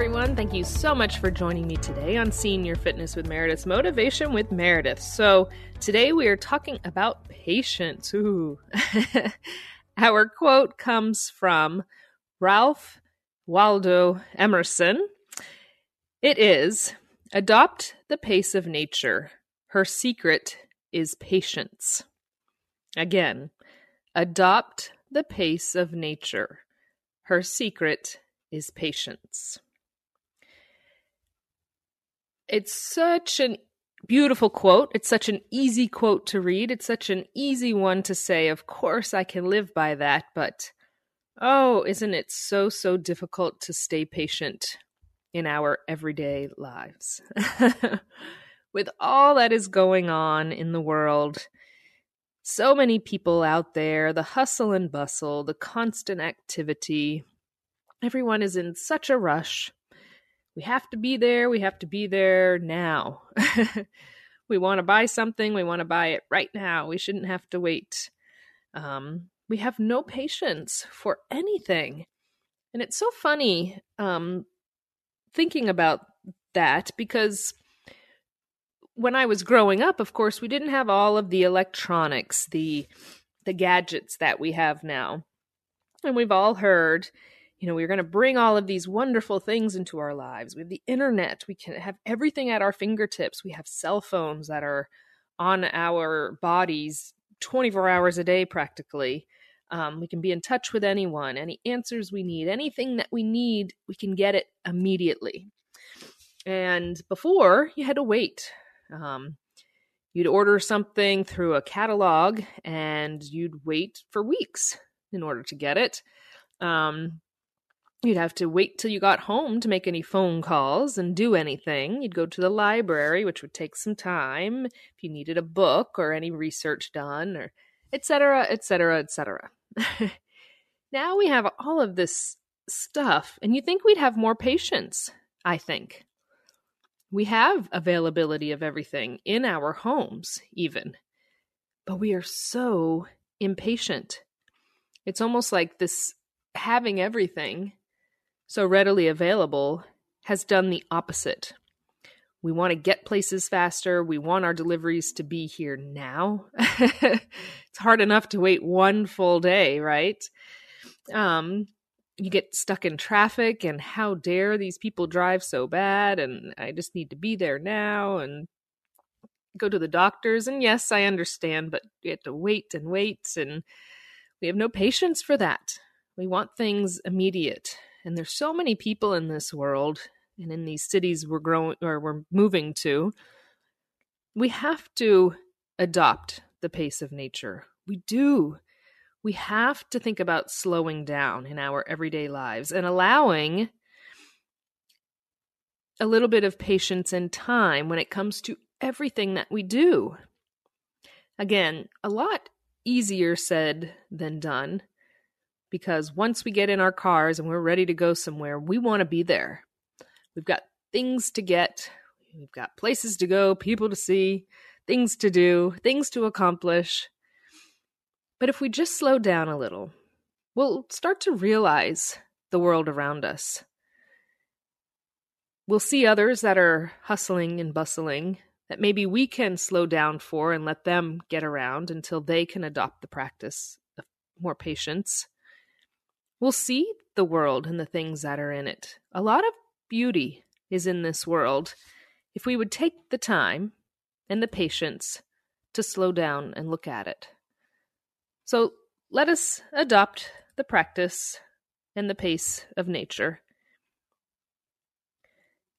everyone. Thank you so much for joining me today on Senior Fitness with Meredith's Motivation with Meredith. So, today we are talking about patience. Ooh. Our quote comes from Ralph Waldo Emerson. It is Adopt the pace of nature. Her secret is patience. Again, adopt the pace of nature. Her secret is patience. It's such an beautiful quote. It's such an easy quote to read. It's such an easy one to say. Of course, I can live by that, but oh, isn't it so, so difficult to stay patient in our everyday lives? With all that is going on in the world, so many people out there, the hustle and bustle, the constant activity, everyone is in such a rush. We have to be there. We have to be there now. we want to buy something. We want to buy it right now. We shouldn't have to wait. Um, we have no patience for anything. And it's so funny um, thinking about that because when I was growing up, of course, we didn't have all of the electronics, the the gadgets that we have now. And we've all heard you know, we're going to bring all of these wonderful things into our lives. We have the internet. We can have everything at our fingertips. We have cell phones that are on our bodies 24 hours a day practically. Um, we can be in touch with anyone, any answers we need, anything that we need, we can get it immediately. And before, you had to wait. Um, you'd order something through a catalog and you'd wait for weeks in order to get it. Um, You'd have to wait till you got home to make any phone calls and do anything. You'd go to the library, which would take some time if you needed a book or any research done, or etc., etc., etc. Now we have all of this stuff, and you think we'd have more patience, I think. We have availability of everything in our homes, even, but we are so impatient. It's almost like this having everything so readily available has done the opposite. We want to get places faster. We want our deliveries to be here now. it's hard enough to wait one full day, right? Um, you get stuck in traffic, and how dare these people drive so bad? And I just need to be there now and go to the doctors. And yes, I understand, but you have to wait and wait, and we have no patience for that. We want things immediate and there's so many people in this world and in these cities we're growing or we're moving to. We have to adopt the pace of nature. We do. We have to think about slowing down in our everyday lives and allowing a little bit of patience and time when it comes to everything that we do. Again, a lot easier said than done because once we get in our cars and we're ready to go somewhere, we want to be there. We've got things to get, we've got places to go, people to see, things to do, things to accomplish. But if we just slow down a little, we'll start to realize the world around us. We'll see others that are hustling and bustling that maybe we can slow down for and let them get around until they can adopt the practice of more patience. We'll see the world and the things that are in it. A lot of beauty is in this world if we would take the time and the patience to slow down and look at it. So let us adopt the practice and the pace of nature.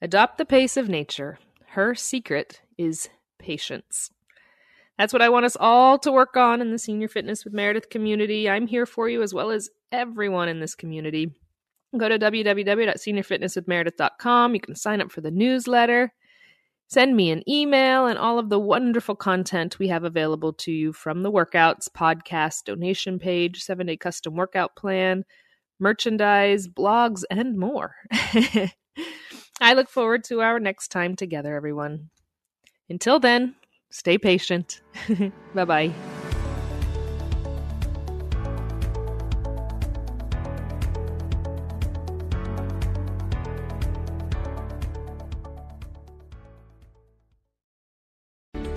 Adopt the pace of nature. Her secret is patience. That's what I want us all to work on in the Senior Fitness with Meredith community. I'm here for you as well as everyone in this community. Go to www.seniorfitnesswithmeredith.com. You can sign up for the newsletter, send me an email, and all of the wonderful content we have available to you from the workouts, podcast, donation page, seven day custom workout plan, merchandise, blogs, and more. I look forward to our next time together, everyone. Until then, Stay patient. bye bye.